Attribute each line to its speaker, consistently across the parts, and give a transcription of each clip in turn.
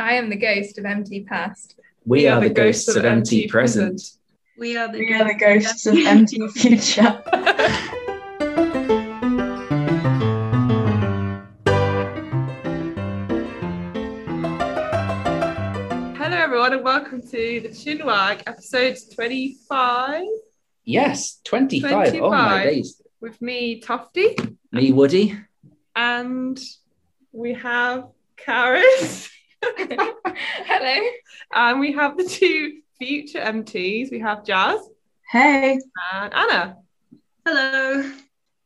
Speaker 1: I am the ghost of empty past.
Speaker 2: We, are, the ghosts of empty present.
Speaker 3: We are the
Speaker 4: We are the ghosts of empty future.
Speaker 5: Hello, everyone, and welcome to the Chinwag episode 25
Speaker 2: Yes, 25. Oh my days.
Speaker 5: with me, Tufty,
Speaker 2: Me, Woody.
Speaker 5: and we have Karis,
Speaker 1: Hello.
Speaker 5: and we have the two future MTs. We have Jazz
Speaker 4: Hey,
Speaker 5: and Anna.
Speaker 3: Hello.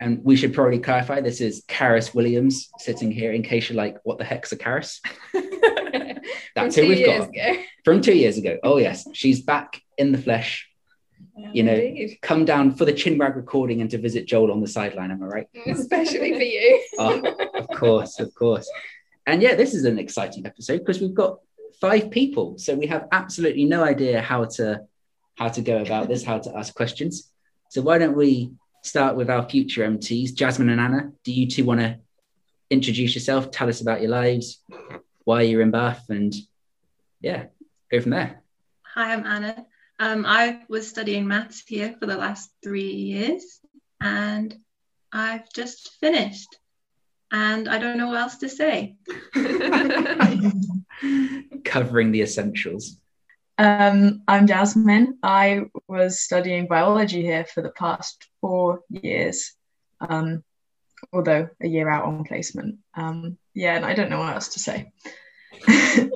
Speaker 2: And we should probably clarify this is Karis Williams sitting here in case you're like, what the heck's a Karis? That's
Speaker 1: From
Speaker 2: who we've got.
Speaker 1: ago.
Speaker 2: From two years ago. Oh, yes. She's back in the flesh. You know,
Speaker 1: Indeed.
Speaker 2: Come down for the Chinwag recording and to visit Joel on the sideline. Am I right?
Speaker 1: Mm, especially for you.
Speaker 2: Oh, of course, of course. And yeah, this is an exciting episode because we've got five people, so we have absolutely no idea how to how to go about this, how to ask questions. So why don't we start with our future MTs, Jasmine and Anna? Do you two want to introduce yourself, tell us about your lives, why you're in Bath, and yeah, go from there.
Speaker 3: Hi, I'm Anna. Um, I was studying maths here for the last three years and I've just finished. And I don't know what else to say.
Speaker 2: Covering the essentials.
Speaker 4: um, I'm Jasmine. I was studying biology here for the past four years, um, although a year out on placement. Um, yeah, and I don't know what else to say.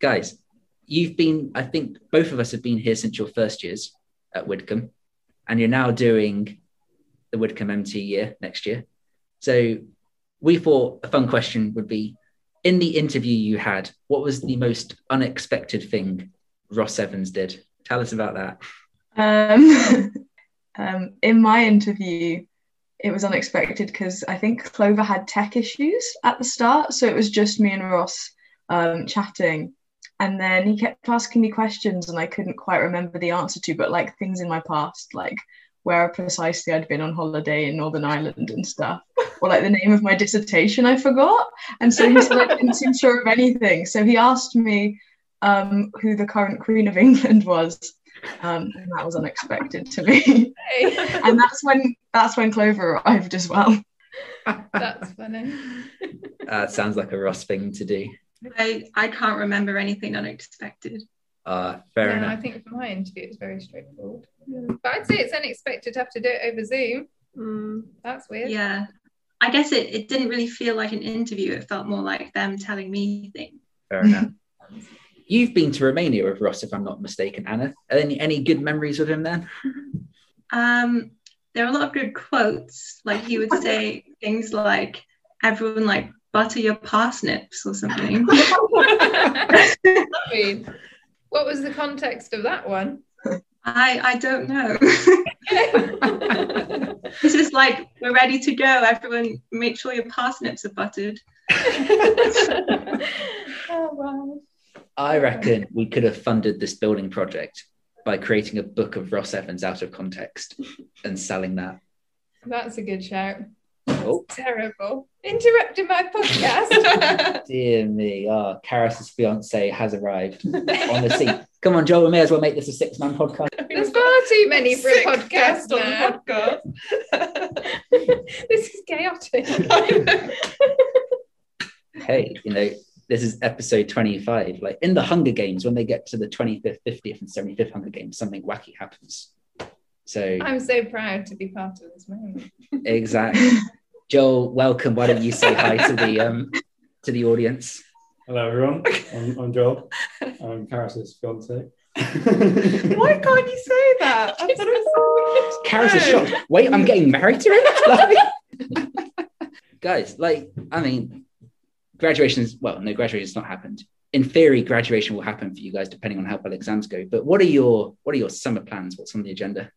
Speaker 2: guys, you've been, I think both of us have been here since your first years at Widcombe, and you're now doing the Widcombe MT year next year. So we thought a fun question would be in the interview you had, what was the most unexpected thing Ross Evans did? Tell us about that.
Speaker 4: Um, um, in my interview, it was unexpected because I think Clover had tech issues at the start. So it was just me and Ross um, chatting. And then he kept asking me questions and I couldn't quite remember the answer to, but like things in my past, like where precisely I'd been on holiday in Northern Ireland and stuff, or like the name of my dissertation I forgot. And so he said I didn't seem sure of anything. So he asked me um, who the current Queen of England was. Um, and that was unexpected to me. and that's when that's when Clover arrived as well.
Speaker 1: That's funny.
Speaker 2: Uh, sounds like a Ross thing to do.
Speaker 3: I, I can't remember anything unexpected.
Speaker 2: Uh, fair
Speaker 1: no, I think for my interview it's very straightforward. But I'd say it's unexpected to have to do it over Zoom.
Speaker 5: Mm.
Speaker 1: That's weird.
Speaker 3: Yeah. I guess it, it didn't really feel like an interview. It felt more like them telling me things.
Speaker 2: Fair enough. You've been to Romania with Ross, if I'm not mistaken, Anna. Any, any good memories with him then?
Speaker 3: Um, there are a lot of good quotes. Like he would say things like, everyone like butter your parsnips or something.
Speaker 1: I mean, what was the context of that one?
Speaker 3: I I don't know. It's just like we're ready to go. Everyone, make sure your parsnips are buttered.
Speaker 1: oh wow.
Speaker 2: I reckon we could have funded this building project by creating a book of Ross Evans out of context and selling that.
Speaker 1: That's a good shout.
Speaker 2: Oh,
Speaker 1: Terrible. Interrupting my podcast.
Speaker 2: dear me. Oh, Karis's fiance has arrived on the scene. Come on, Joel, we may as well make this a six man podcast.
Speaker 1: There's far too many for a podcast
Speaker 5: on
Speaker 1: now.
Speaker 5: the podcast.
Speaker 1: this is chaotic.
Speaker 2: Hey, you know, this is episode 25. Like in the Hunger Games, when they get to the 25th, 50th, and 75th Hunger Games, something wacky happens. So,
Speaker 1: I'm so proud to be part of this moment.
Speaker 2: exactly. Joel, welcome. Why don't you say hi to the um to the audience?
Speaker 6: Hello, everyone. I'm, I'm Joel. I'm Karis's fiance.
Speaker 5: Why can't you say that? I thought it was so weird.
Speaker 2: Karis is shocked. Wait, I'm getting married to him. Like- guys, like, I mean, graduation is well, no, graduation has not happened. In theory, graduation will happen for you guys depending on how well exams go. But what are your what are your summer plans? What's on the agenda?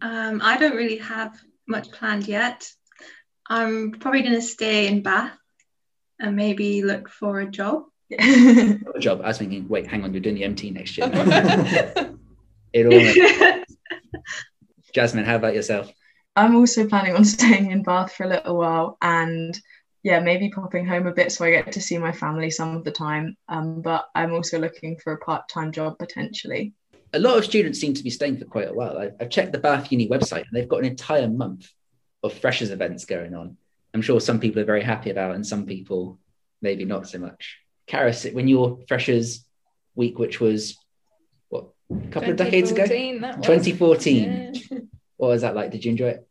Speaker 3: Um, I don't really have much planned yet. I'm probably going to stay in Bath and maybe look for a job.
Speaker 2: a job? I was thinking, wait, hang on, you're doing the MT next year. it all. Jasmine, how about yourself?
Speaker 4: I'm also planning on staying in Bath for a little while and yeah, maybe popping home a bit so I get to see my family some of the time. Um, but I'm also looking for a part time job potentially.
Speaker 2: A lot of students seem to be staying for quite a while. I, I've checked the Bath Uni website and they've got an entire month of freshers events going on. I'm sure some people are very happy about and some people maybe not so much. Karis, when your freshers week, which was what a couple of decades ago,
Speaker 1: 2014, that was.
Speaker 2: 2014.
Speaker 1: Yeah.
Speaker 2: What was that like? Did you enjoy it?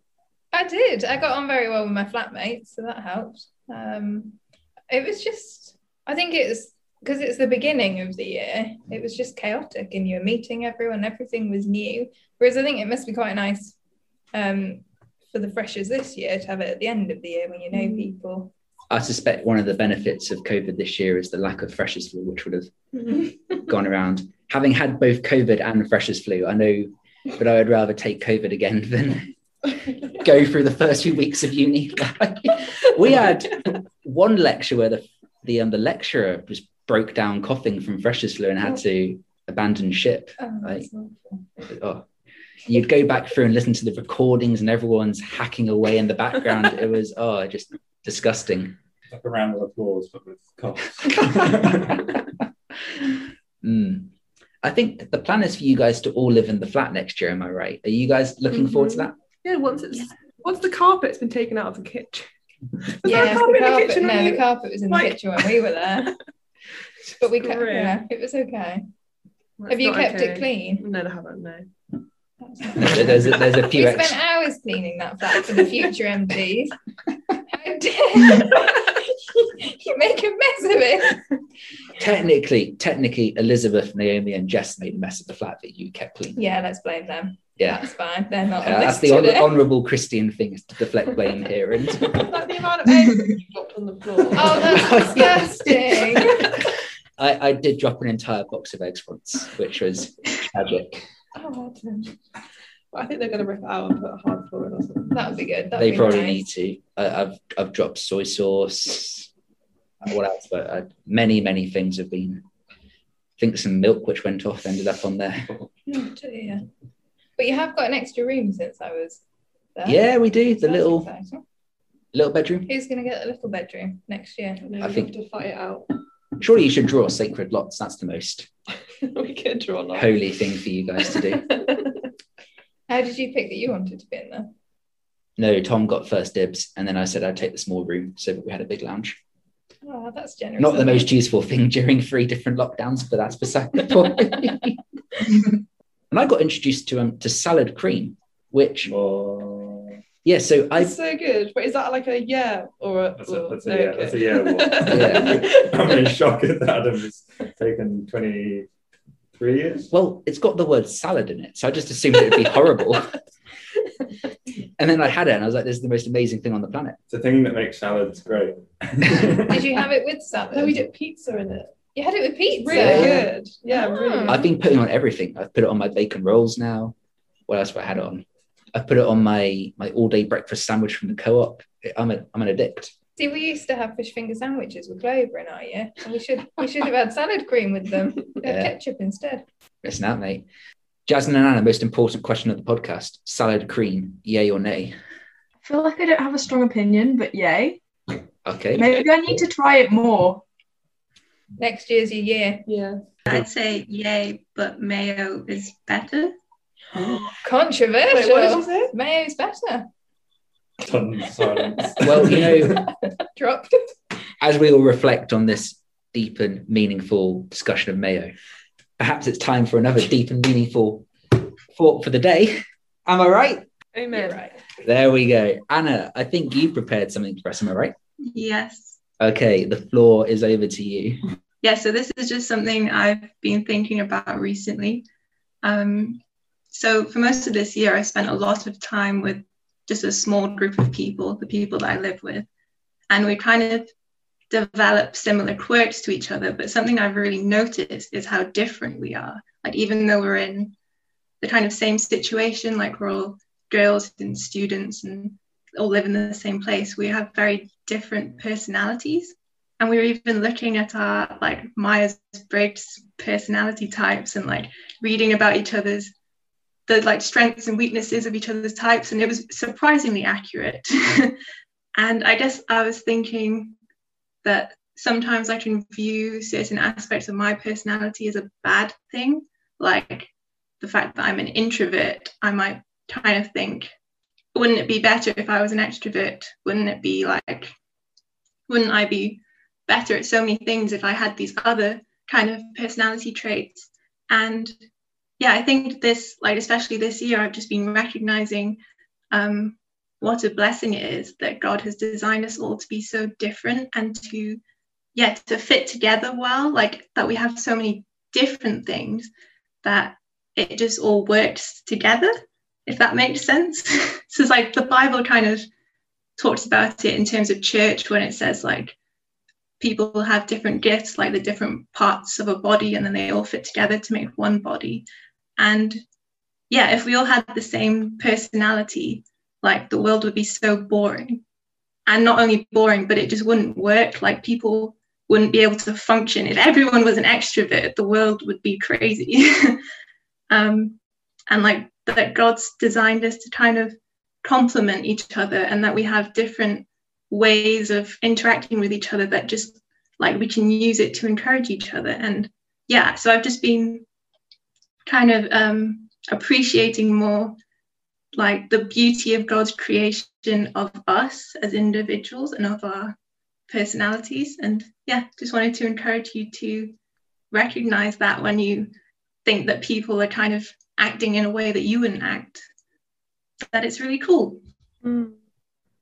Speaker 1: I did. I got on very well with my flatmates, so that helped. Um, it was just, I think it's because it's the beginning of the year. It was just chaotic, and you were meeting everyone. Everything was new. Whereas I think it must be quite nice um, for the freshers this year to have it at the end of the year when you know people.
Speaker 2: I suspect one of the benefits of COVID this year is the lack of freshers flu, which would have gone around. Having had both COVID and freshers flu, I know but I would rather take COVID again than go through the first few weeks of uni. we had one lecture where the the, um, the lecturer just broke down coughing from freshers flu and had to abandon ship.
Speaker 1: Oh,
Speaker 2: Like, oh. You'd go back through and listen to the recordings, and everyone's hacking away in the background. It was oh, just disgusting.
Speaker 6: Like a round of applause, but with coughs.
Speaker 2: Mm. I think the plan is for you guys to all live in the flat next year. Am I right? Are you guys looking forward to that?
Speaker 5: Yeah, once it's once the carpet's been taken out of the kitchen. Was
Speaker 1: Yeah, the
Speaker 5: carpet in the
Speaker 1: carpet,
Speaker 5: kitchen
Speaker 1: no,
Speaker 5: when
Speaker 1: the carpet was in
Speaker 5: Like-
Speaker 1: the kitchen when we were there. But we kept,
Speaker 5: Grim.
Speaker 1: yeah, it was okay.
Speaker 5: That's
Speaker 1: Have you kept
Speaker 5: okay.
Speaker 1: it clean?
Speaker 5: No, I haven't. No.
Speaker 2: There's a, there's a few
Speaker 1: We
Speaker 2: extra.
Speaker 1: spent hours cleaning that flat for the future MTs. How dare you make a mess of it?
Speaker 2: Technically, technically, Elizabeth, Naomi, and Jess made a mess of the flat that you kept clean.
Speaker 1: Yeah, let's blame them.
Speaker 2: Yeah,
Speaker 1: That's fine. They're not.
Speaker 2: Uh,
Speaker 1: on
Speaker 2: that's the hon- honourable Christian thing is to deflect blame here. And
Speaker 5: like the amount of eggs you dropped on the floor.
Speaker 1: Oh, that's disgusting.
Speaker 2: I, I did drop an entire box of eggs once, which was tragic.
Speaker 5: Oh. I think they're going to rip it out and put a hard floor in or something.
Speaker 1: that would be good. That'd
Speaker 2: they
Speaker 1: be
Speaker 2: probably
Speaker 1: nice.
Speaker 2: need to. I, I've I've dropped soy sauce. What else? But uh, many many things have been. I think some milk which went off ended up on there.
Speaker 1: Oh, dear. But you have got an extra room since I was there.
Speaker 2: Yeah, we do the
Speaker 1: That's
Speaker 2: little
Speaker 1: exciting.
Speaker 2: little bedroom.
Speaker 1: Who's going to get the little bedroom next year?
Speaker 5: Then
Speaker 2: I think-
Speaker 5: to fight it out.
Speaker 2: Surely you should draw sacred lots. That's the most
Speaker 5: we could draw lots.
Speaker 2: holy thing for you guys to do.
Speaker 1: How did you pick that you wanted to be in there?
Speaker 2: No, Tom got first dibs, and then I said I'd take the small room so that we had a big lounge.
Speaker 1: Oh, that's generous.
Speaker 2: Not the
Speaker 1: of you.
Speaker 2: most useful thing during three different lockdowns, but that's beside the point. and I got introduced to um to salad cream, which
Speaker 6: Oh,
Speaker 2: yeah. So I
Speaker 5: It's so good. But is that like a yeah or a?
Speaker 6: That's a-
Speaker 5: or-
Speaker 6: that's a yeah, that's a yeah
Speaker 2: Yeah.
Speaker 6: I'm really shocked that Adam's taken 23 years.
Speaker 2: well, it's got the word salad in it, so I just assumed it would be horrible. and then I had it, and I was like, "This is the most amazing thing on the planet."
Speaker 6: It's a thing that makes salads great.
Speaker 1: Did you have it with salad?
Speaker 5: No, we did pizza in it.
Speaker 1: You had it with pizza.
Speaker 5: Really
Speaker 2: Yeah.
Speaker 5: good. Yeah,
Speaker 1: Oh.
Speaker 5: really. Ah.
Speaker 2: I've been putting on everything. I've put it on my bacon rolls now. What else have I had on? I've put it on my my all day breakfast sandwich from the co-op. I'm a I'm an addict.
Speaker 1: See, we used to have fish finger sandwiches with clover in our year, and we should we should have had salad cream with them.
Speaker 2: Yeah.
Speaker 1: ketchup instead.
Speaker 2: Listen out, mate. Jasmine and Anna, most important question of the podcast: salad cream, yay or nay?
Speaker 4: I feel like I don't have a strong opinion, but yay.
Speaker 2: Okay.
Speaker 4: Maybe I need to try it more.
Speaker 1: Next year's your year.
Speaker 5: yeah.
Speaker 3: I'd say yay, but mayo is better.
Speaker 1: Controversial.
Speaker 5: Wait, what did you say?
Speaker 1: Mayo's better.
Speaker 6: Tons silence.
Speaker 2: Well, you know,
Speaker 1: Dropped.
Speaker 2: as we all reflect on this deep and meaningful discussion of mayo, perhaps it's time for another deep and meaningful thought for the day. Am I right?
Speaker 5: Amen.
Speaker 1: You're right.
Speaker 2: There we go. Anna, I think you prepared something for us. Am I right?
Speaker 3: Yes.
Speaker 2: Okay, the floor is over to you.
Speaker 3: Yeah, so this is just something I've been thinking about recently. Um, so for most of this year, I spent a lot of time with just a small group of people, the people that I live with, and we kind of develop similar quirks to each other. But something I've really noticed is how different we are. Like even though we're in the kind of same situation, like we're all girls and students and all live in the same place, we have very different personalities and we were even looking at our like myers-briggs personality types and like reading about each other's the like strengths and weaknesses of each other's types and it was surprisingly accurate And I guess I was thinking that sometimes I can view certain aspects of my personality as a bad thing, like the fact that I'm an introvert. I might kind of think, wouldn't it be better if I was an extrovert? Wouldn't it be like, wouldn't I be better at so many things if I had these other kind of personality traits? And yeah, I think this, like, especially this year, I've just been recognizing um, what a blessing it is that God has designed us all to be so different and to, yeah, to fit together well, like that we have so many different things that it just all works together, if that makes sense. so it's like the Bible kind of talks about it in terms of church when it says like people have different gifts, like the different parts of a body, and then they all fit together to make one body. And yeah, if we all had the same personality, like the world would be so boring. And not only boring, but it just wouldn't work. Like people wouldn't be able to function. If everyone was an extrovert, the world would be crazy. um, and like that God's designed us to kind of complement each other and that we have different ways of interacting with each other that just like we can use it to encourage each other. And yeah, so I've just been kind of um, appreciating more like the beauty of God's creation of us as individuals and of our personalities. And yeah, just wanted to encourage you to recognize that when you think that people are kind of acting in a way that you wouldn't act, that it's really cool.
Speaker 5: Mm.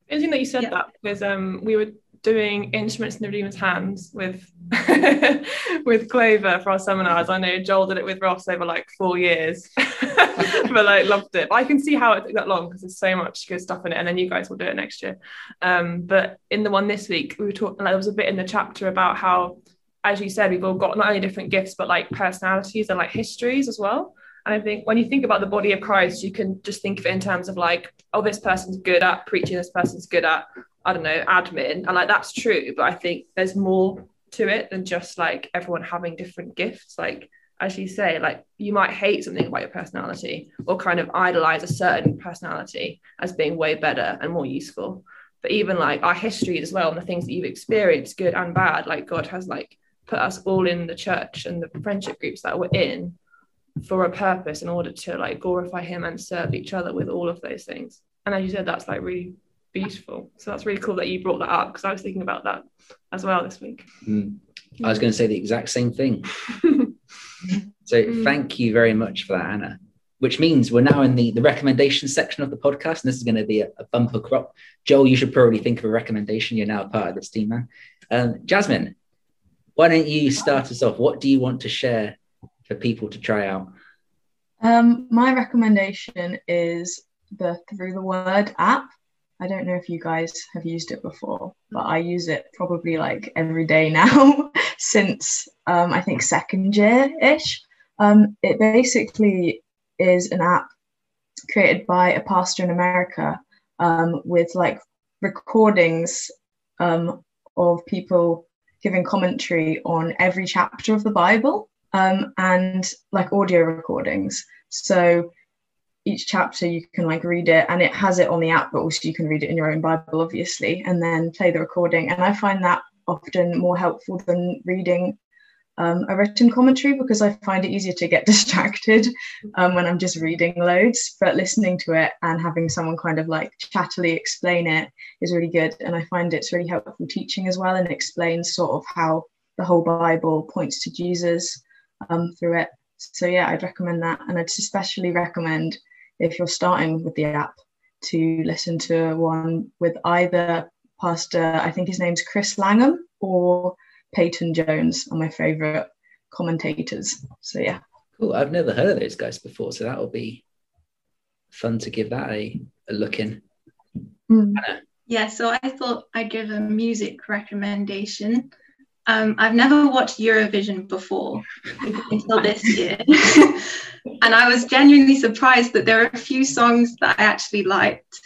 Speaker 5: Interesting that you said yeah. that because um, we were doing instruments in the Redeemer's hands with with Clover for our seminars. I know Joel did it with Ross over like four years, but like loved it. But I can see how it took that long because there's so much good stuff in it, and then you guys will do it next year. Um, but in the one this week, we were talking. Like, there was a bit in the chapter about how, as you said, we've all got not only different gifts but like personalities and like histories as well. And I think when you think about the body of Christ, you can just think of it in terms of like, oh, this person's good at preaching, this person's good at I don't know, admin. And like that's true, but I think there's more to it than just like everyone having different gifts. Like as you say, like you might hate something about your personality or kind of idolize a certain personality as being way better and more useful. But even like our history as well and the things that you've experienced, good and bad, like God has like put us all in the church and the friendship groups that we're in for a purpose in order to like glorify him and serve each other with all of those things. And as you said, that's like really beautiful. So that's really cool that you brought that up because I was thinking about that as well this week.
Speaker 2: Mm. I was going to say the exact same thing. so mm. thank you very much for that, Anna. Which means we're now in the, the recommendation section of the podcast, and this is going to be a, a bumper crop. Joel, you should probably think of a recommendation. You're now part of this team, man. Um, Jasmine, why don't you start us off? What do you want to share for people to try out?
Speaker 4: Um, my recommendation is the Through the Word app. I don't know if you guys have used it before, but I use it probably like every day now since um, I think second year ish. Um, it basically is an app created by a pastor in America um, with like recordings um, of people giving commentary on every chapter of the Bible um, and like audio recordings. So each chapter you can like read it and it has it on the app but also you can read it in your own bible obviously and then play the recording. And i find that often more helpful than reading um, a written commentary because i find it easier to get distracted um, when i'm just reading loads. But listening to it and having someone kind of like chattily explain it is really good and i find it's really helpful teaching as well and explains sort of how the whole bible points to jesus um, through it. So yeah i'd recommend that and i'd especially recommend if you're starting with the app to listen to one with either Pastor, I think his name's Chris Langham or Peyton Jones are my favorite commentators. So yeah.
Speaker 2: Cool. I've never heard of those guys before, so that'll be fun to give that a, a look in.
Speaker 3: Mm. Yeah, so I thought I'd give a music recommendation. Um, I've never watched Eurovision before until this year. and I was genuinely surprised that there are a few songs that I actually liked.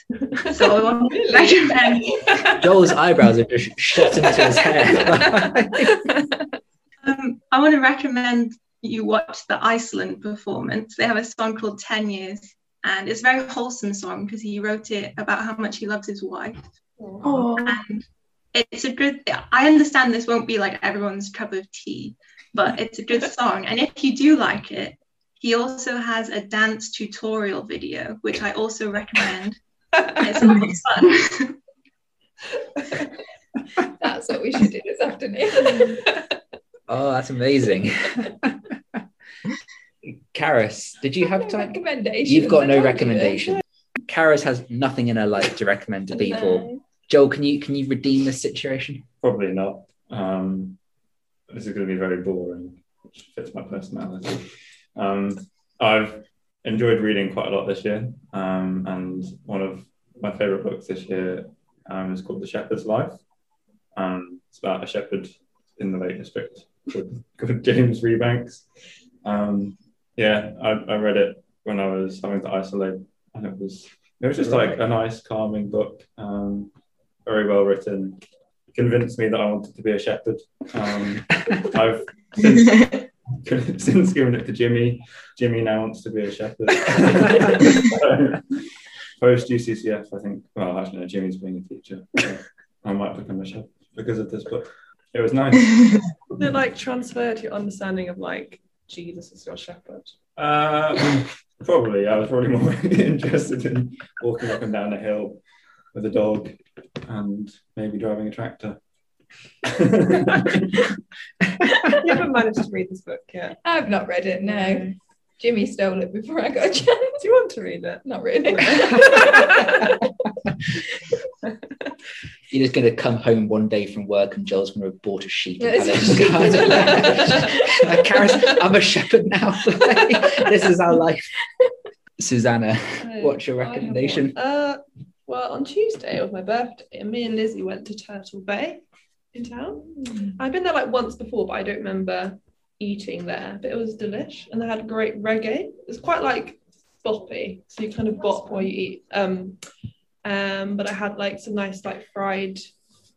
Speaker 3: So I want to recommend.
Speaker 2: Joel's eyebrows are just shot into his hair.
Speaker 3: um, I want to recommend you watch the Iceland performance. They have a song called 10 Years, and it's a very wholesome song because he wrote it about how much he loves his wife.
Speaker 4: Oh,
Speaker 3: and it's a good i understand this won't be like everyone's cup of tea but it's a good song and if you do like it he also has a dance tutorial video which i also recommend it's a lot of fun
Speaker 1: That's what we should do this afternoon.
Speaker 2: Oh, that's amazing. Karis, did you have time?
Speaker 1: Recommendations.
Speaker 2: You've got no
Speaker 1: told you
Speaker 2: recommendation. Karis has nothing in her life to recommend to people.
Speaker 1: No.
Speaker 2: Joel, can you can you redeem this situation?
Speaker 6: Probably not. Um, this is going to be very boring, which fits my personality. Um, I've enjoyed reading quite a lot this year, um, and one of my favourite books this year um, is called The Shepherd's Life. Um, it's about a shepherd in the Lake District called, called James Rebanks. Um, yeah, I, I read it when I was having to isolate, and it was it was just like a nice, calming book. Um, very well written. Convinced me that I wanted to be a shepherd. Um, I've since, since given it to Jimmy. Jimmy now wants to be a shepherd. Post UCCF, I think. Well, actually, no, Jimmy's being a teacher. so I might become a shepherd because of this book. It was nice.
Speaker 5: Did it like transfer to your understanding of like Jesus as your shepherd?
Speaker 6: Uh, probably. I was probably more interested in walking up and down a hill with a dog and maybe driving a tractor.
Speaker 5: you haven't managed to read this book yet.
Speaker 1: I've not read it, no. Jimmy stole it before I got a chance.
Speaker 5: Do you want to read it?
Speaker 1: Not really.
Speaker 2: You're just going to come home one day from work and Joel's going to have bought a sheep. And
Speaker 1: Yes.
Speaker 2: have it in the garden. Like, Karis, I'm a shepherd now. this is our life. Susanna, what's your recommendation?
Speaker 5: Uh, well, on Tuesday was my birthday, and me and Lizzie went to Turtle Bay in town. I've been there like once before, but I don't remember eating there. But it was delish, and they had great reggae. It's quite like boppy, so you kind of bop while you eat. Um, um, but I had like some nice like fried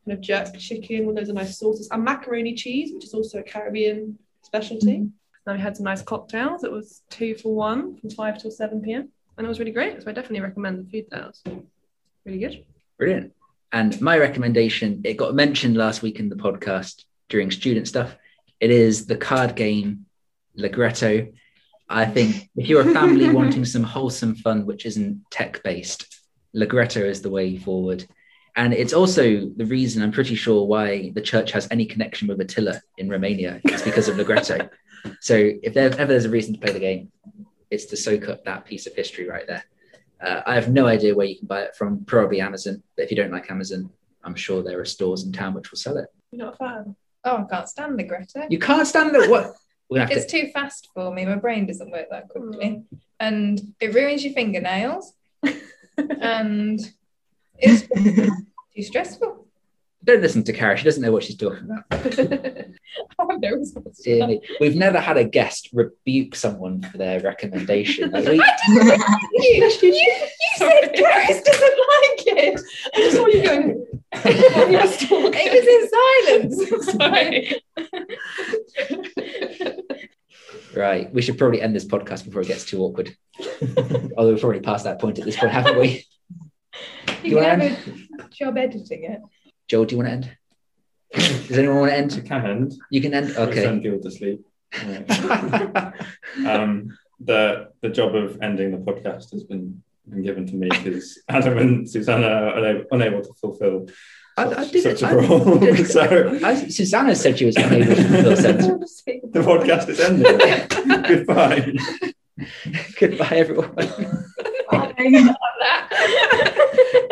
Speaker 5: kind of jerk chicken with loads of nice sauces and macaroni cheese, which is also a Caribbean specialty. Then we had some nice cocktails. It was two for one from five till seven p.m. and it was really great. So I definitely recommend the food there. Really good.
Speaker 2: Brilliant. And my recommendation, it got mentioned last week in the podcast during student stuff. It is the card game Ligretto. I think if you're a family wanting some wholesome fun, which isn't tech based, Ligretto is the way forward. And it's also the reason I'm pretty sure why the church has any connection with Attila in Romania. It's because of Ligretto. so if there ever there's a reason to play the game, it's to soak up that piece of history right there. Uh, I have no idea where you can buy it from, probably Amazon. But if you don't like Amazon, I'm sure there are stores in town which will sell it.
Speaker 5: You're not a fan.
Speaker 1: Oh, I can't stand the Greta.
Speaker 2: You can't stand the What?
Speaker 1: It's
Speaker 2: to.
Speaker 1: too fast for me. My brain doesn't work that quickly. And it ruins your fingernails. and it's too stressful.
Speaker 2: Don't listen to Cara. She doesn't know what she's talking about.
Speaker 1: I have no
Speaker 2: Dear me. We've never had a guest rebuke someone for their recommendation. Like, we-
Speaker 1: You, you, you said Karis doesn't like it.
Speaker 5: I just saw you going.
Speaker 1: It was in silence.
Speaker 5: Sorry.
Speaker 2: right. We should probably end this podcast before it gets too awkward. Although we've already passed that point at this point, haven't we?
Speaker 1: You
Speaker 2: You
Speaker 1: can have a job editing it.
Speaker 2: Joel, do you want to end? Does anyone want to end?
Speaker 6: You can end.
Speaker 2: You can end.
Speaker 6: Or
Speaker 2: Okay.
Speaker 6: Send people to sleep. Um, the the job of ending the podcast has been, been given to me because Adam and Susanna are unable, unable to fulfill
Speaker 2: I,
Speaker 6: such,
Speaker 2: I did
Speaker 6: such a role.
Speaker 2: I did-
Speaker 6: so
Speaker 2: I- Susanna said she was unable to fulfill sense.
Speaker 6: the podcast is ending. Goodbye.
Speaker 2: Goodbye, everyone.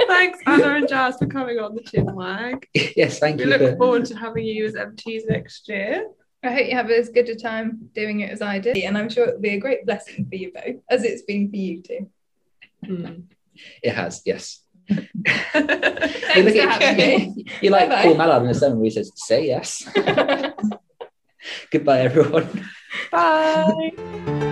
Speaker 5: Thanks, Anna and Jazz, for coming on the Chin Wag.
Speaker 2: yes, thank
Speaker 5: We
Speaker 2: you.
Speaker 5: We look
Speaker 2: For,
Speaker 5: forward to having you as MTs next year.
Speaker 1: I hope you have as good a time doing it as I did. And I'm sure it'll be a great blessing for you both, as it's been for you too. Hmm.
Speaker 2: it has, yes. You look
Speaker 1: for
Speaker 2: at-
Speaker 1: having me.
Speaker 2: You like
Speaker 1: Bye-bye.
Speaker 2: Paul Mallard in the summer where he says, say yes. Goodbye, everyone.
Speaker 5: Bye.